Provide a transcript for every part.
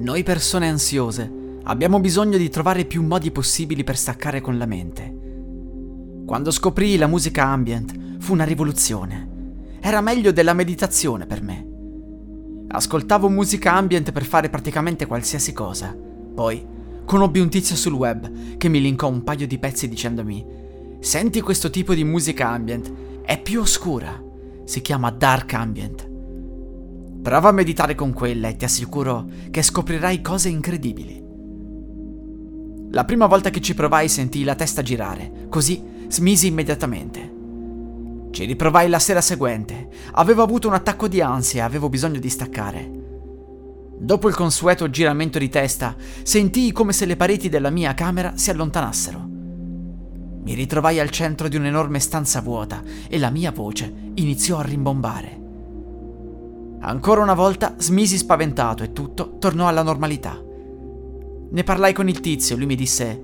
Noi persone ansiose abbiamo bisogno di trovare più modi possibili per staccare con la mente. Quando scoprii la musica ambient fu una rivoluzione. Era meglio della meditazione per me. Ascoltavo musica ambient per fare praticamente qualsiasi cosa. Poi conobbi un tizio sul web che mi linkò un paio di pezzi dicendomi: Senti questo tipo di musica ambient, è più oscura. Si chiama dark ambient. Prova a meditare con quella e ti assicuro che scoprirai cose incredibili. La prima volta che ci provai sentii la testa girare, così smisi immediatamente. Ci riprovai la sera seguente. Avevo avuto un attacco di ansia e avevo bisogno di staccare. Dopo il consueto giramento di testa, sentii come se le pareti della mia camera si allontanassero. Mi ritrovai al centro di un'enorme stanza vuota e la mia voce iniziò a rimbombare. Ancora una volta smisi spaventato e tutto tornò alla normalità. Ne parlai con il tizio e lui mi disse: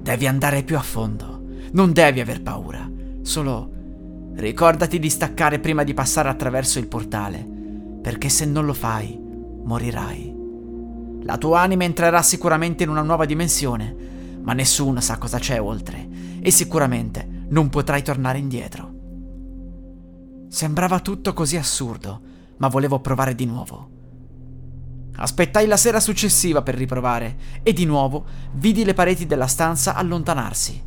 Devi andare più a fondo, non devi aver paura, solo ricordati di staccare prima di passare attraverso il portale, perché se non lo fai, morirai. La tua anima entrerà sicuramente in una nuova dimensione, ma nessuno sa cosa c'è oltre e sicuramente non potrai tornare indietro. Sembrava tutto così assurdo, ma volevo provare di nuovo. Aspettai la sera successiva per riprovare e di nuovo vidi le pareti della stanza allontanarsi.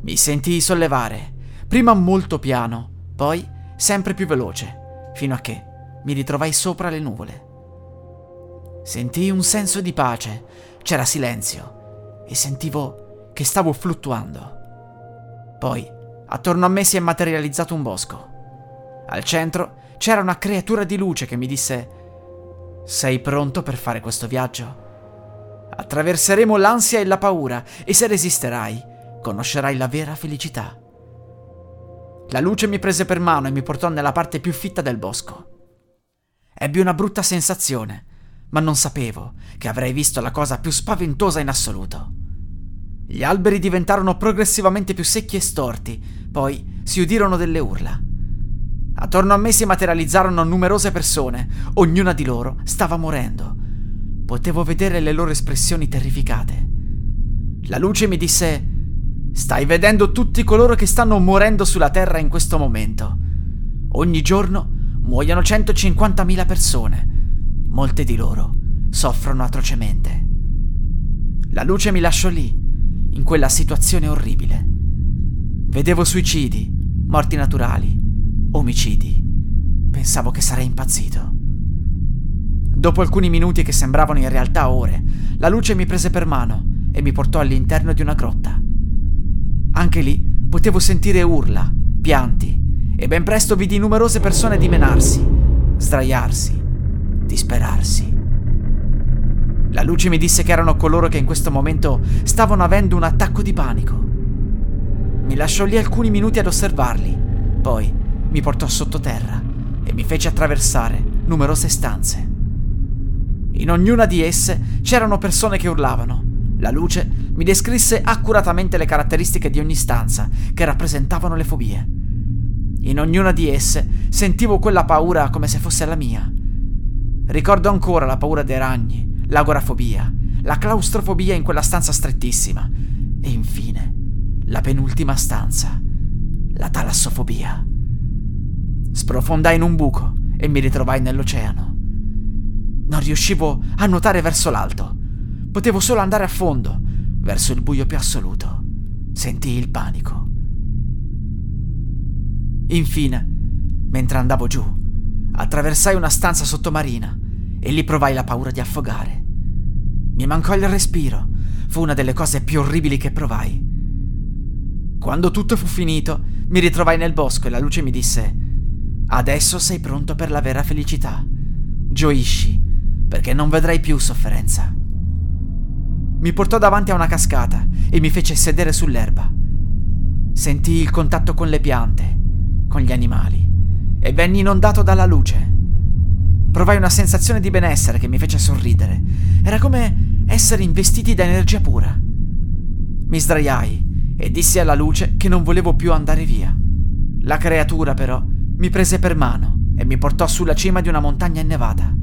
Mi sentii sollevare, prima molto piano, poi sempre più veloce, fino a che mi ritrovai sopra le nuvole. Sentii un senso di pace, c'era silenzio e sentivo che stavo fluttuando. Poi, attorno a me si è materializzato un bosco. Al centro c'era una creatura di luce che mi disse Sei pronto per fare questo viaggio? Attraverseremo l'ansia e la paura e se resisterai, conoscerai la vera felicità. La luce mi prese per mano e mi portò nella parte più fitta del bosco. Ebbi una brutta sensazione, ma non sapevo che avrei visto la cosa più spaventosa in assoluto. Gli alberi diventarono progressivamente più secchi e storti, poi si udirono delle urla. Attorno a me si materializzarono numerose persone, ognuna di loro stava morendo. Potevo vedere le loro espressioni terrificate. La luce mi disse: Stai vedendo tutti coloro che stanno morendo sulla Terra in questo momento. Ogni giorno muoiono 150.000 persone. Molte di loro soffrono atrocemente. La luce mi lasciò lì, in quella situazione orribile. Vedevo suicidi, morti naturali, omicidi. Pensavo che sarei impazzito. Dopo alcuni minuti che sembravano in realtà ore, la luce mi prese per mano e mi portò all'interno di una grotta. Anche lì potevo sentire urla, pianti e ben presto vidi numerose persone dimenarsi, sdraiarsi, disperarsi. La luce mi disse che erano coloro che in questo momento stavano avendo un attacco di panico. Mi lasciò lì alcuni minuti ad osservarli, poi mi portò sottoterra e mi fece attraversare numerose stanze. In ognuna di esse c'erano persone che urlavano. La luce mi descrisse accuratamente le caratteristiche di ogni stanza che rappresentavano le fobie. In ognuna di esse sentivo quella paura come se fosse la mia. Ricordo ancora la paura dei ragni, l'agorafobia, la claustrofobia in quella stanza strettissima e infine la penultima stanza, la talassofobia. Sprofondai in un buco e mi ritrovai nell'oceano. Non riuscivo a nuotare verso l'alto. Potevo solo andare a fondo, verso il buio più assoluto. Sentii il panico. Infine, mentre andavo giù, attraversai una stanza sottomarina e lì provai la paura di affogare. Mi mancò il respiro. Fu una delle cose più orribili che provai. Quando tutto fu finito, mi ritrovai nel bosco e la luce mi disse Adesso sei pronto per la vera felicità. Gioisci, perché non vedrai più sofferenza. Mi portò davanti a una cascata e mi fece sedere sull'erba. Sentii il contatto con le piante, con gli animali, e venni inondato dalla luce. Provai una sensazione di benessere che mi fece sorridere. Era come essere investiti da energia pura. Mi sdraiai e dissi alla luce che non volevo più andare via. La creatura, però, mi prese per mano e mi portò sulla cima di una montagna innevata.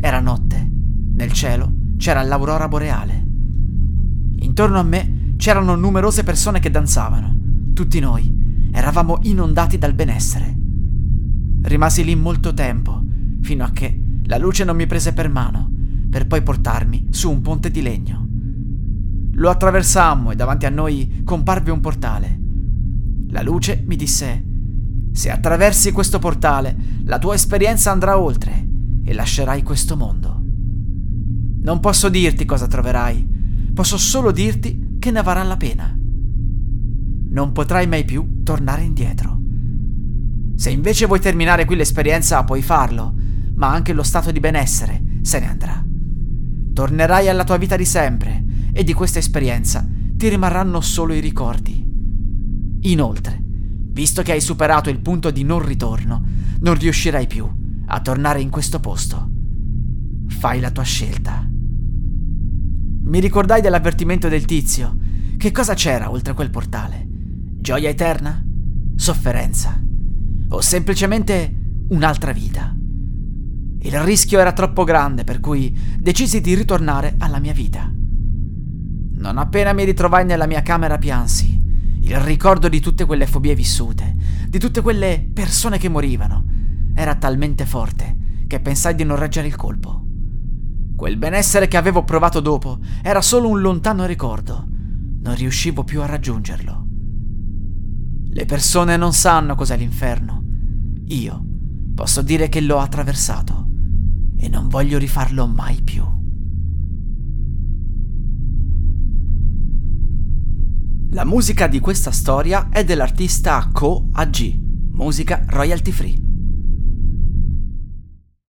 Era notte. Nel cielo c'era l'aurora boreale. Intorno a me c'erano numerose persone che danzavano. Tutti noi eravamo inondati dal benessere. Rimasi lì molto tempo fino a che la luce non mi prese per mano, per poi portarmi su un ponte di legno. Lo attraversammo e davanti a noi comparve un portale. La luce mi disse, se attraversi questo portale, la tua esperienza andrà oltre e lascerai questo mondo. Non posso dirti cosa troverai, posso solo dirti che ne varrà la pena. Non potrai mai più tornare indietro. Se invece vuoi terminare qui l'esperienza, puoi farlo, ma anche lo stato di benessere se ne andrà. Tornerai alla tua vita di sempre e di questa esperienza ti rimarranno solo i ricordi. Inoltre, visto che hai superato il punto di non ritorno, non riuscirai più a tornare in questo posto. Fai la tua scelta. Mi ricordai dell'avvertimento del tizio. Che cosa c'era oltre quel portale? Gioia eterna? Sofferenza? O semplicemente un'altra vita? Il rischio era troppo grande, per cui decisi di ritornare alla mia vita. Non appena mi ritrovai nella mia camera piansi. Il ricordo di tutte quelle fobie vissute, di tutte quelle persone che morivano, era talmente forte che pensai di non reggere il colpo. Quel benessere che avevo provato dopo era solo un lontano ricordo. Non riuscivo più a raggiungerlo. Le persone non sanno cos'è l'inferno. Io posso dire che l'ho attraversato e non voglio rifarlo mai più. La musica di questa storia è dell'artista Ko AG, musica royalty free.